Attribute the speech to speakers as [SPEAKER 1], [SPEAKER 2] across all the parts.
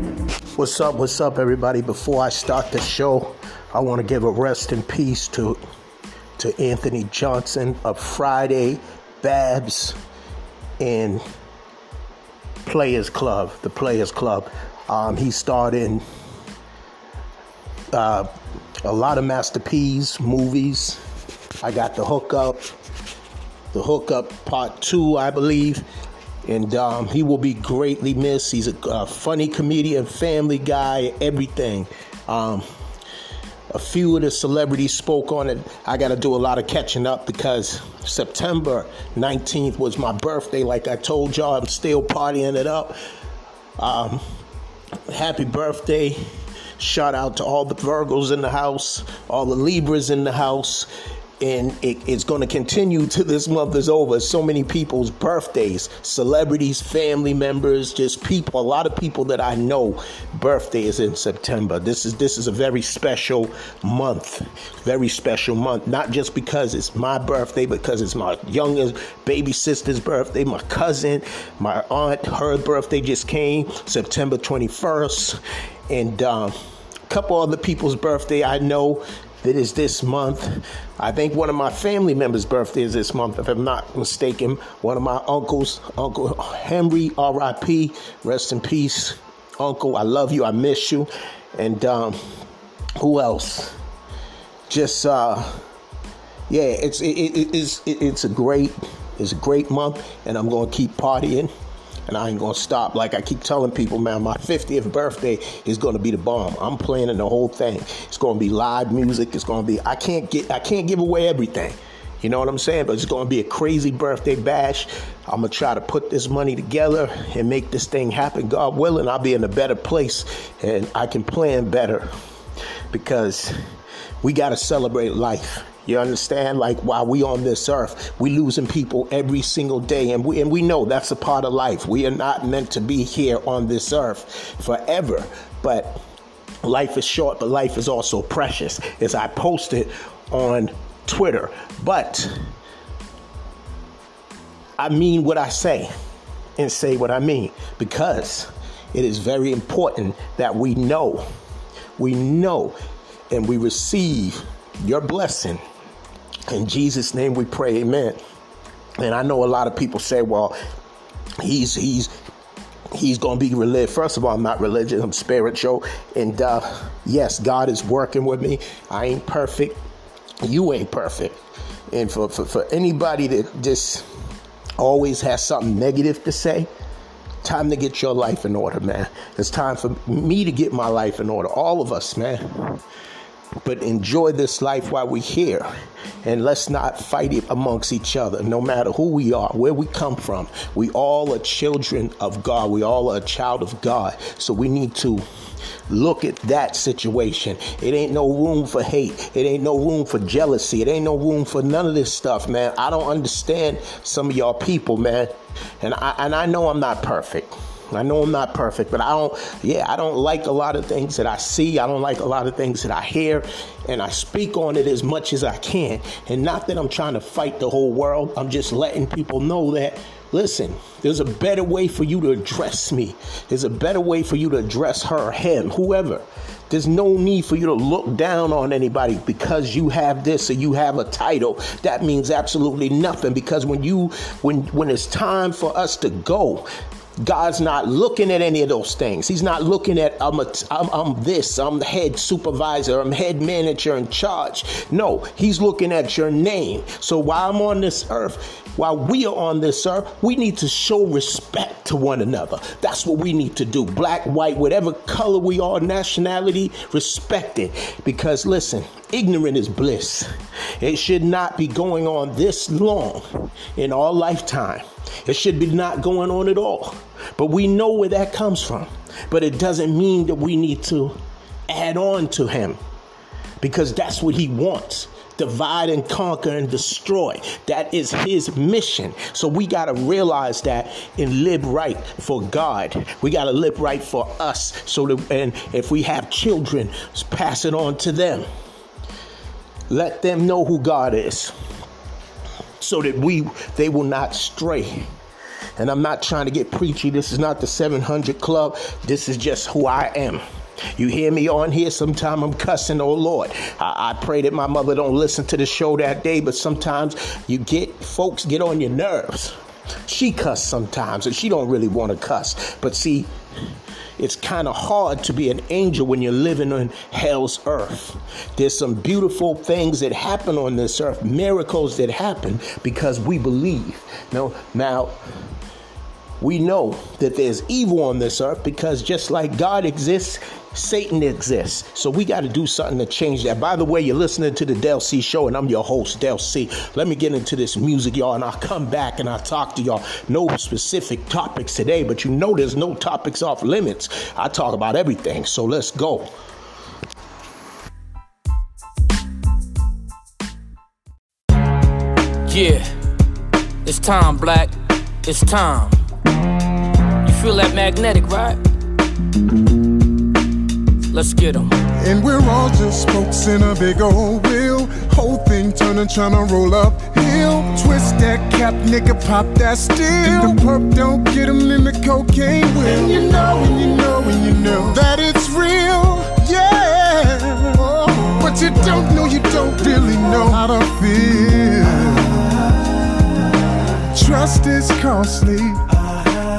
[SPEAKER 1] What's up? What's up, everybody? Before I start the show, I want to give a rest in peace to to Anthony Johnson of Friday, BAPS, and Players Club, the Players Club. Um, he starred in uh, a lot of Master P's movies. I got the hookup, the hookup part two, I believe and um, he will be greatly missed. He's a, a funny comedian, family guy, everything. Um, a few of the celebrities spoke on it. I got to do a lot of catching up because September 19th was my birthday. Like I told y'all, I'm still partying it up. Um, happy birthday. Shout out to all the Virgos in the house, all the Libras in the house, and it, it's going to continue till this month is over. So many people's birthdays, celebrities, family members, just people. A lot of people that I know, birthday is in September. This is this is a very special month, very special month. Not just because it's my birthday, because it's my youngest baby sister's birthday, my cousin, my aunt, her birthday just came September twenty first, and. Um, couple other people's birthday I know that is this month. I think one of my family members' birthday is this month, if I'm not mistaken. One of my uncles, Uncle Henry, R.I.P., rest in peace. Uncle, I love you, I miss you. And um, who else? Just uh, yeah, it's it, it, it's it, it's a great it's a great month, and I'm gonna keep partying and I ain't gonna stop. Like I keep telling people, man, my 50th birthday is gonna be the bomb. I'm planning the whole thing. It's gonna be live music. It's gonna be. I can't get. I can't give away everything. You know what I'm saying? But it's gonna be a crazy birthday bash. I'm gonna try to put this money together and make this thing happen. God willing, I'll be in a better place and I can plan better because we gotta celebrate life. You understand? Like while we on this earth, we losing people every single day, and we and we know that's a part of life. We are not meant to be here on this earth forever, but life is short, but life is also precious. As I posted on Twitter, but I mean what I say and say what I mean because it is very important that we know, we know, and we receive your blessing in Jesus' name we pray, amen. And I know a lot of people say, well, he's he's he's going to be religious. First of all, I'm not religious, I'm spiritual. And uh, yes, God is working with me. I ain't perfect. You ain't perfect. And for, for, for anybody that just always has something negative to say, time to get your life in order, man. It's time for me to get my life in order. All of us, man. But enjoy this life while we're here. And let's not fight it amongst each other, no matter who we are, where we come from. We all are children of God. We all are a child of God. So we need to look at that situation. It ain't no room for hate. It ain't no room for jealousy. It ain't no room for none of this stuff, man. I don't understand some of y'all people, man. And I and I know I'm not perfect. I know I'm not perfect, but I don't, yeah, I don't like a lot of things that I see. I don't like a lot of things that I hear, and I speak on it as much as I can. And not that I'm trying to fight the whole world, I'm just letting people know that, listen, there's a better way for you to address me. There's a better way for you to address her, him, whoever. There's no need for you to look down on anybody because you have this or you have a title. That means absolutely nothing because when you when when it's time for us to go, God's not looking at any of those things. He's not looking at I'm, a, I'm, I'm this, I'm the head supervisor, I'm head manager in charge. No, he's looking at your name. So while I'm on this earth, while we are on this earth, we need to show respect to one another. That's what we need to do. Black, white, whatever color we are, nationality, respect it. Because listen, ignorant is bliss. It should not be going on this long in our lifetime. It should be not going on at all. But we know where that comes from. But it doesn't mean that we need to add on to him because that's what he wants divide and conquer and destroy. That is his mission. So we got to realize that and live right for God. We got to live right for us. So that, and if we have children, pass it on to them. Let them know who God is so that we they will not stray. And I'm not trying to get preachy. This is not the 700 Club. This is just who I am. You hear me on here? Sometime I'm cussing, oh Lord. I, I, pray that my mother don't listen to the show that day, but sometimes you get folks get on your nerves. She cuss sometimes, and she don't really want to cuss. But see, it's kind of hard to be an angel when you're living on hell's earth. There's some beautiful things that happen on this earth, miracles that happen because we believe. Now, now we know that there's evil on this earth because just like God exists, Satan exists. So we got to do something to change that. By the way, you're listening to the Del C show and I'm your host, Del C. Let me get into this music, y'all, and I'll come back and I'll talk to y'all. No specific topics today, but you know there's no topics off limits. I talk about everything. So let's go.
[SPEAKER 2] Yeah, it's time, Black. It's time. You feel that magnetic, right? Let's get them.
[SPEAKER 3] And we're all just spokes in a big old wheel. Whole thing turning, trying to roll up hill. Twist that cap, nigga, pop that steel. If the perp don't get him, in the cocaine will. And you know, and you know, and you know that it's real, yeah. But you don't know, you don't really know how to feel. Trust is costly.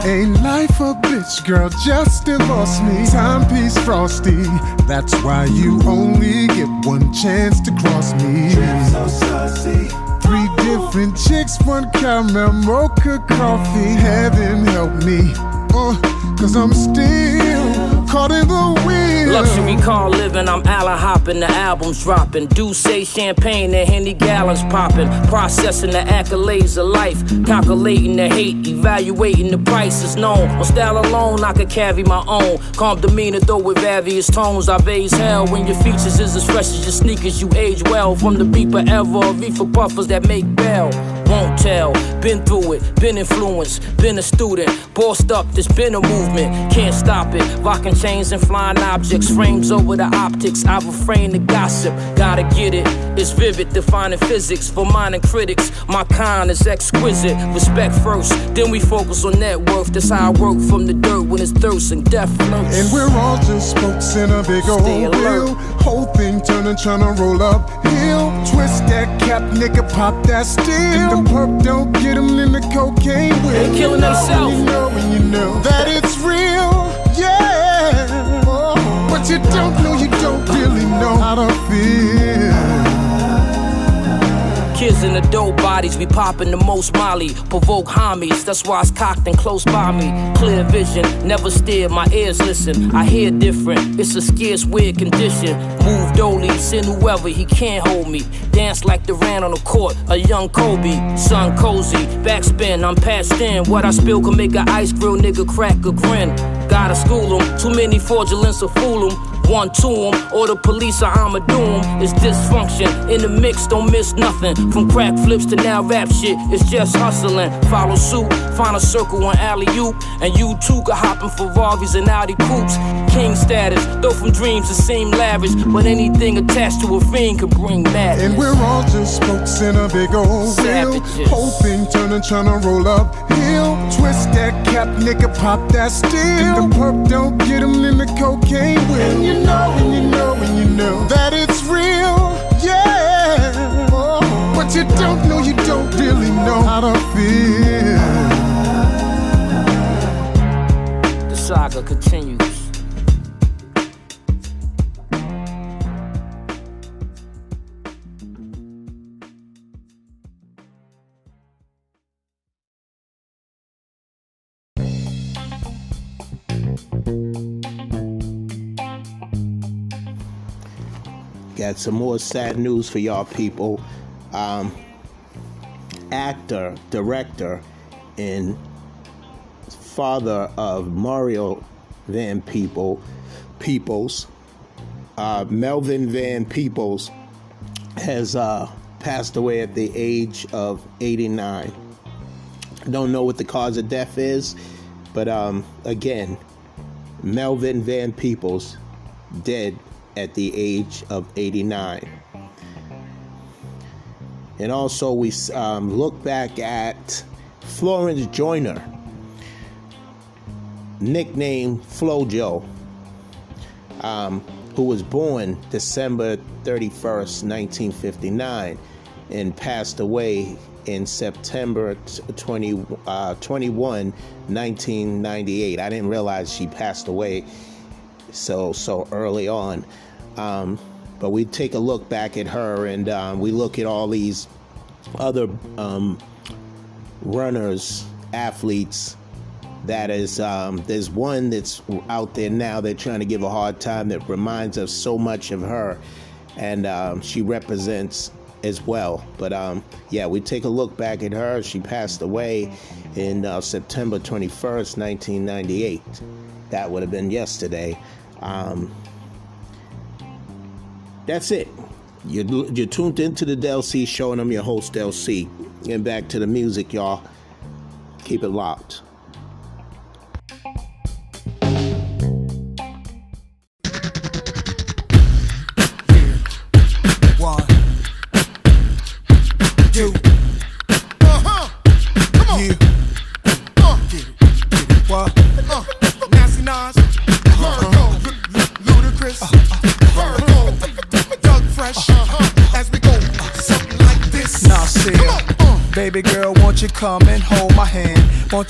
[SPEAKER 3] Ain't life a bitch, girl, just divorce me. Timepiece frosty, that's why you only get one chance to cross me. So saucy. Three different chicks, one caramel mocha coffee. Heaven help me, uh, cause I'm still caught in the wheel.
[SPEAKER 2] Luxury car living, I'm Allen hopping, the album's dropping. D'ussé champagne and Henny gallons popping. Processing the accolades of life, calculating the hate, evaluating the prices known. On style alone, I could carry my own. Calm demeanor, though with various tones. I raise hell when your features is as fresh as your sneakers. You age well from the beeper ever, reefer puffers that make bell. Won't tell, been through it, been influenced, been a student, bossed up, there's been a movement, can't stop it. Rocking chains and flying objects, frames over the optics. I refrain the gossip, gotta get it. It's vivid, defining physics for minor critics. My kind is exquisite. Respect first, then we focus on net worth. That's how I work from the dirt when it's thirst and death floats.
[SPEAKER 3] And we're all just spokes in a big old wheel. Whole thing turning, trying to roll up hill. Twist that cap, nigga, pop that steel. If the perp don't get him in the cocaine will.
[SPEAKER 2] They killing themselves.
[SPEAKER 3] You know, and you know that it's real, yeah. But you don't know, you don't really know how to feel.
[SPEAKER 2] In the dope bodies, we popping the most molly. Provoke homies, that's why it's cocked and close by me. Clear vision, never steer, my ears listen. I hear different, it's a scarce, weird condition. Move dolly, send whoever, he can't hold me. Dance like ran on the court, a young Kobe. Sun cozy, backspin, I'm passed in. What I spill can make a ice grill nigga crack a grin. Gotta school him, too many fraudulence will fool him. One to him, or the police or I'ma do. It's dysfunction, in the mix, don't miss nothing. From crack flips to now rap shit, it's just hustling. Follow suit, find a circle on alley oop, and you too can hop in Ferraris and Audi coupes. King status, though from dreams it seem lavish, but anything attached to a fiend can bring madness.
[SPEAKER 3] And we're all just spokes in a big old wheel. Whole thing turning, trying to roll up hill. Twist that cap, nigga, pop that steel. If the perp don't get him in the cocaine will. And you know, and you know, and you know that it's real, yeah. But you don't know, you don't really know how to feel.
[SPEAKER 2] The saga continues.
[SPEAKER 1] Got some more sad news for y'all people. Um, actor, director, and father of Mario Van People, Peoples, uh, Melvin Van Peoples, has uh, passed away at the age of 89. Don't know what the cause of death is, but um, again, Melvin Van Peoples dead at the age of 89. And also, we um, look back at Florence Joyner, nicknamed Flojo, um, who was born December 31st, 1959, and passed away in September 20, uh, 21, 1998. I didn't realize she passed away so so early on. Um, but we take a look back at her and um, we look at all these other um, runners, athletes. That is, um, there's one that's out there now. They're trying to give a hard time that reminds us so much of her, and um, she represents as well. But um, yeah, we take a look back at her. She passed away in uh, September 21st, 1998. That would have been yesterday. Um, that's it. You're, you're tuned into the Del C show, and I'm your host, Del C. And back to the music, y'all. Keep it locked.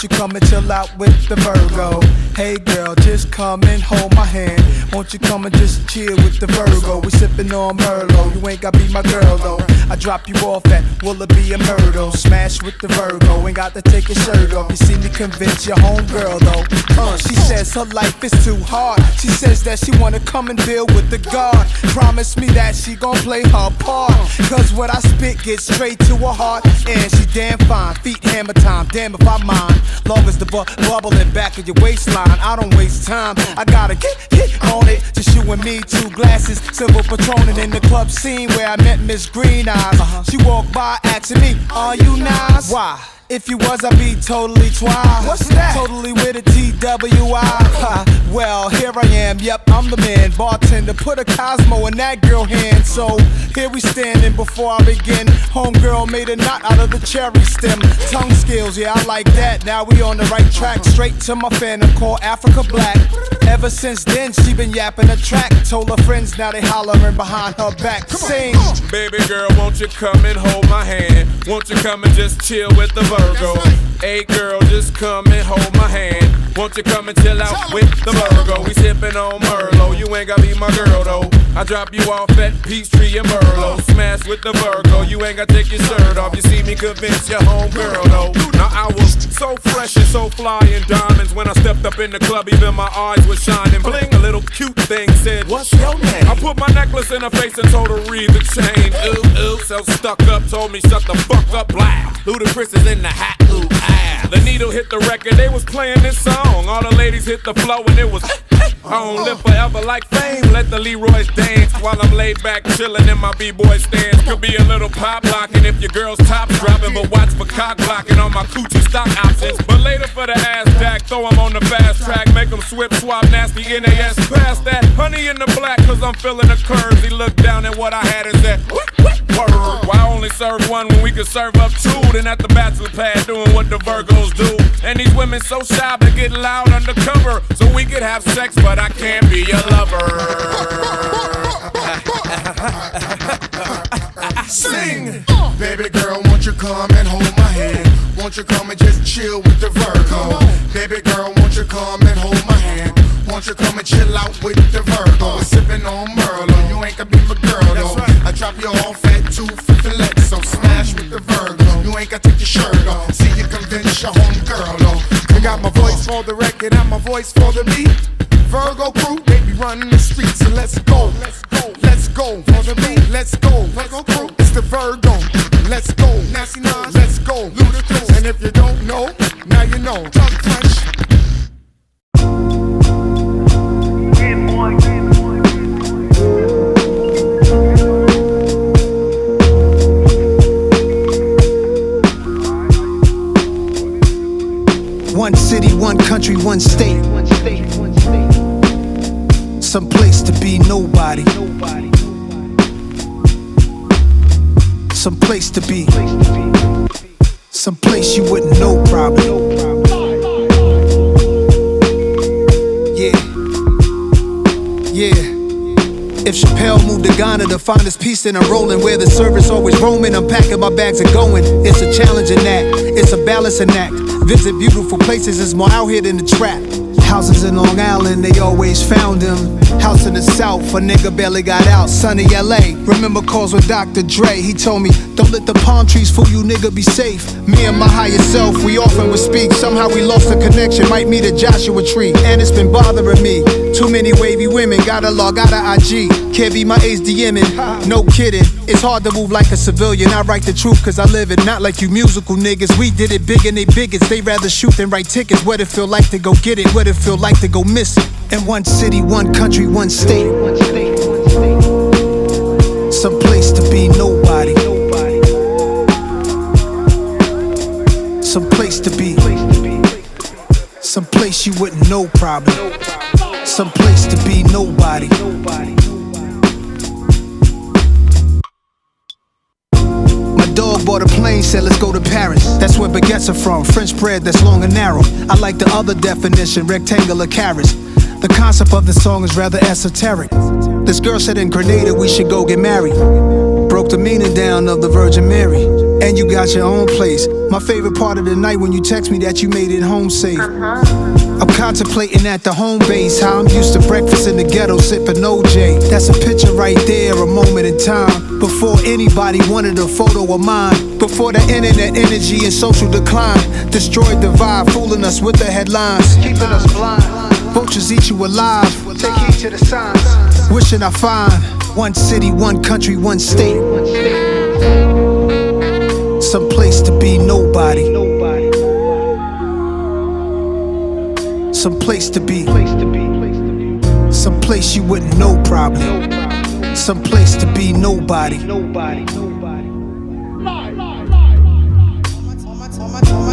[SPEAKER 4] You come and chill out with the Virgo? Hey girl, just come and hold. Won't you come and just chill with the Virgo? We sippin' on Merlot. You ain't gotta be my girl though. I drop you off at Willoughby and Myrtle. Smash with the Virgo. Ain't got to take your shirt off. You see me convince your homegirl though. Uh, she says her life is too hard. She says that she wanna come and build with the God. Promise me that she gon' play her part. Cause what I spit gets straight to her heart. And she damn fine. Feet hammer time. Damn if I mind. Long as the bu- bubble in back of your waistline. I don't waste time. I gotta get hit on it. Just you and me, two glasses. Silver patronin in the club scene where I met Miss Green Eyes. Uh-huh. She walked by asking me, Are you nice? Why? If you was, I'd be totally twice. What's that? Totally with a TWI. Well, here I am. Yep, I'm the man. Bartender, put a Cosmo in that girl hand. So here we standing before I begin. Homegirl made a knot out of the cherry stem. Tongue skills, yeah, I like that. Now we on the right track. Straight to my phantom called Africa Black. Ever since then, she been yapping a track. Told her friends, now they hollering behind her back. Sing.
[SPEAKER 5] Baby girl, won't you come and hold my hand? Won't you come and just chill with the Virgo? Hey girl, just come and hold my hand. Won't you come and chill out with the Virgo? We sippin' on Merlot. You ain't gotta be my girl though. I drop you off at Peachtree and Merlot. Smash with the Virgo. You ain't gotta take your shirt off. You see me convince your homegirl though. Now I was so fresh and so fly in diamonds when I stepped up in the club. Even my eyes were shining. Bling, a little cute thing said, What's your name? I put my necklace in her face and told her read the chain. Ooh ooh, so stuck up. Told me shut the fuck up, black. Ludacris is in the hat. Ooh ah. The needle hit the record. They was playing this song. All the ladies hit the flow and it was. I don't live forever like fame. Let the Leroy's dance while I'm laid back chillin' in my b-boy stance. Could be a little pop locking if your girl's top dropping, but watch for cock blocking on my coochie stock options. But later for the ass jack, throw on the fast track, make swip swap nasty Nas. Past that, honey in the black, cause I'm feeling the curves. He looked down at what I had and said, Word. Why only serve one when we could serve up two? Then at the bachelor pad doing what the Virgos do. And these women so shy they get loud undercover, so we could have sex, but I can't be your lover. Sing!
[SPEAKER 6] Baby girl, won't you come and hold my hand? Won't you come and just chill with the Virgo? Baby girl, won't you come and hold my hand? Won't you come and chill out with the Virgo?
[SPEAKER 4] one state, some place to be nobody, some place to be, some place you wouldn't know probably. Yeah, yeah. If Chappelle moved to Ghana to find his peace i'm rolling where the service always roaming, I'm packing my bags and going. It's a challenging act. it's a balancing act. Visit beautiful places, it's more out here than the trap. Houses in Long Island, they always found him. House in the South, a nigga barely got out. Sunny LA, remember calls with Dr. Dre. He told me, don't let the palm trees fool you, nigga, be safe. Me and my higher self, we often would speak. Somehow we lost the connection, might meet a Joshua tree. And it's been bothering me. Too many wavy women, gotta log out of IG. Can't be my age DMing, no kidding. It's hard to move like a civilian. I write the truth cause I live it, not like you musical niggas. We did it big and they bigots. They rather shoot than write tickets. What it feel like to go get it, what it feel like to go miss it. In one city, one country, one state. Some place to be nobody. Some place to be. Some place you wouldn't know probably. Some place to be nobody. My dog bought a plane, said let's go to Paris. That's where baguettes are from, French bread that's long and narrow. I like the other definition, rectangular carrots. The concept of the song is rather esoteric. This girl said in Grenada we should go get married. Broke the meaning down of the Virgin Mary. And you got your own place. My favorite part of the night when you text me that you made it home safe. I'm contemplating at the home base how I'm used to breakfast in the ghetto sipping OJ. That's a picture right there, a moment in time. Before anybody wanted a photo of mine. Before the internet energy and social decline destroyed the vibe, fooling us with the headlines. Keeping us blind. Vultures eat you alive. Take heed to the signs. Wishing I find one city, one country, one state. Some place to be nobody. Some place to be. Some place you wouldn't know probably. Some place to be nobody.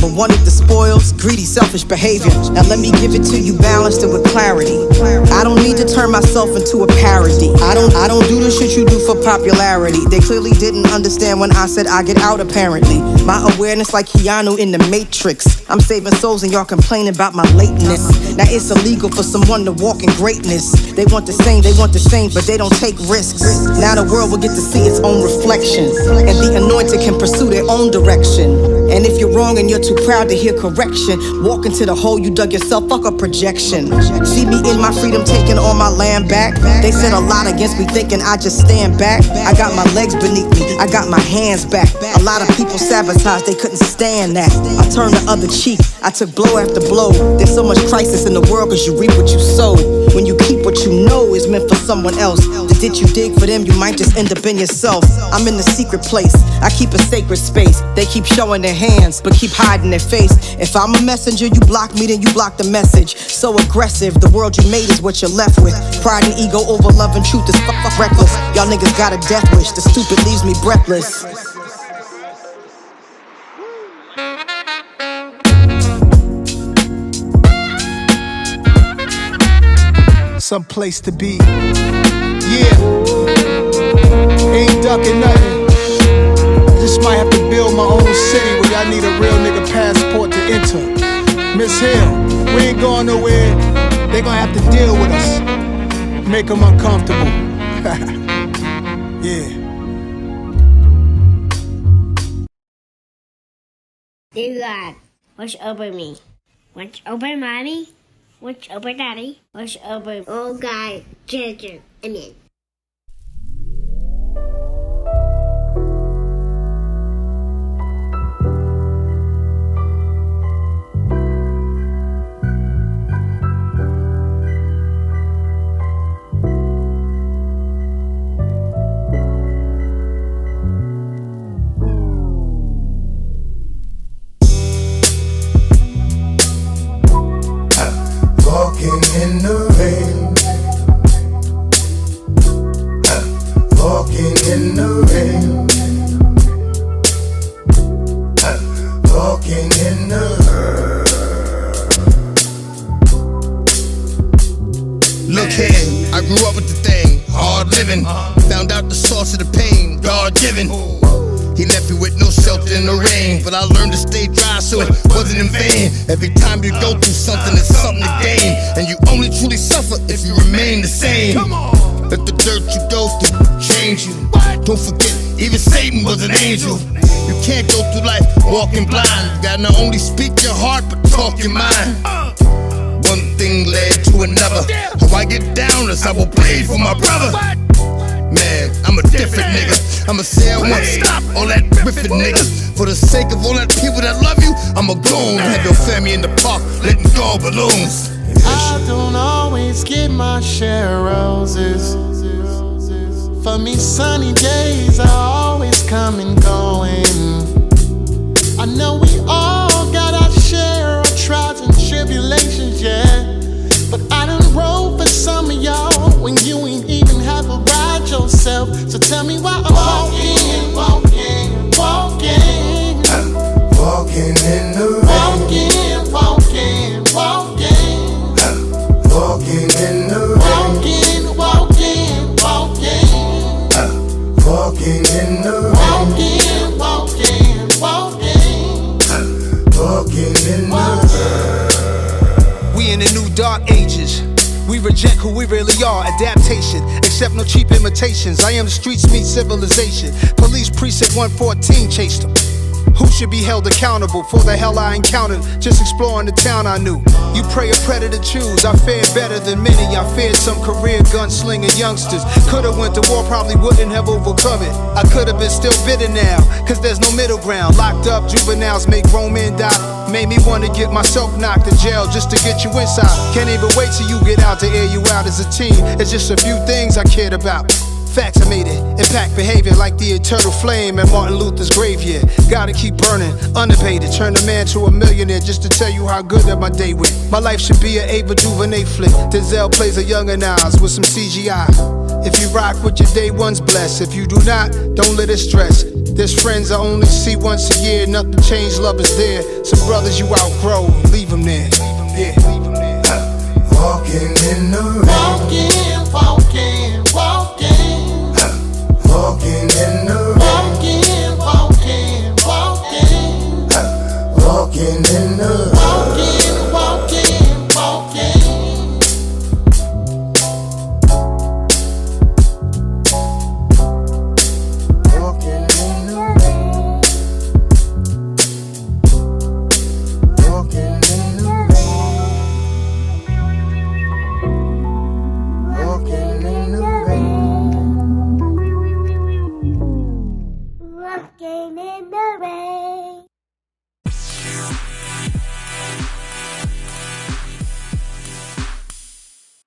[SPEAKER 7] but wanted the spoils, greedy, selfish behavior. Now let me give it to you balanced and with clarity. I don't need to turn myself into a parody. I don't I don't do the shit you do for popularity. They clearly didn't understand when I said I get out apparently. My awareness like Keanu in the Matrix. I'm saving souls and y'all complaining about my lateness. Now it's illegal for someone to walk in greatness. They want the same, they want the same, but they don't take risks. Now the world will get to see its own reflection. And the anointed can pursue their own direction. And if you're wrong and you're too proud to hear correction, walk into the hole you dug yourself, fuck a projection. See me in my freedom taking all my land back. They said a lot against me thinking I just stand back. I got my legs beneath me, I got my hands back. A lot of people sabotage, they couldn't stand that. I turned the other cheek, I took blow after blow. There's so much crisis in the world cause you reap what you sow. When you keep what you know is meant for someone else, the ditch you dig for them, you might just end up in yourself. I'm in the secret place, I keep a sacred space. They keep showing their hands, but keep hiding their face. If I'm a messenger, you block me, then you block the message. So aggressive, the world you made is what you're left with. Pride and ego over love and truth is fuck, reckless. Y'all niggas got a death wish, the stupid leaves me breathless.
[SPEAKER 4] Some place to be. Yeah. Ain't ducking nothing. Just might have to need a real nigga passport to enter. Miss Hill, we ain't going nowhere. They gonna have to deal with us. Make them uncomfortable. yeah.
[SPEAKER 8] Dear God, watch over me. Watch over mommy. Watch over daddy. Watch over all God, children. Amen.
[SPEAKER 9] Forget, even Satan was an angel. You can't go through life walking blind. You gotta not only speak your heart, but talk your mind. One thing led to another. How I get down is I will bleed for my brother. Man, I'm a different nigga. I'ma say I won't stop all that riffing niggas. For the sake of all that people that love you, I'ma go and have your family in the park letting go balloons.
[SPEAKER 10] I don't always get my share of roses. For me, sunny days are always coming going. I know we all got our share of trials and tribulations, yeah. But I done roll for some of y'all when you ain't even have a ride yourself. So tell me why I'm walking,
[SPEAKER 4] We reject who we really are. Adaptation, accept no cheap imitations. I am the streets meet civilization. Police precinct 114 chased them. Who should be held accountable for the hell I encountered just exploring the town I knew? You pray a predator choose. I fared better than many. I feared some career gunslinging youngsters. Could've went to war, probably wouldn't have overcome it. I could've been still bitter now, cause there's no middle ground. Locked up, juveniles make grown men die. Made me wanna get myself knocked in jail just to get you inside. Can't even wait till you get out to air you out as a teen. It's just a few things I cared about. Facts I made it. Impact behavior like the eternal flame at Martin Luther's graveyard. Gotta keep burning, unabated. Turn a man to a millionaire just to tell you how good that my day went. My life should be an Ava DuVernay flick. Denzel plays a young Nas with some CGI. If you rock with your day one's blessed. If you do not, don't let it stress. There's friends I only see once a year. Nothing changed, love is there. Some brothers you outgrow, leave them there. Yeah, leave 'em there.
[SPEAKER 11] Walking in the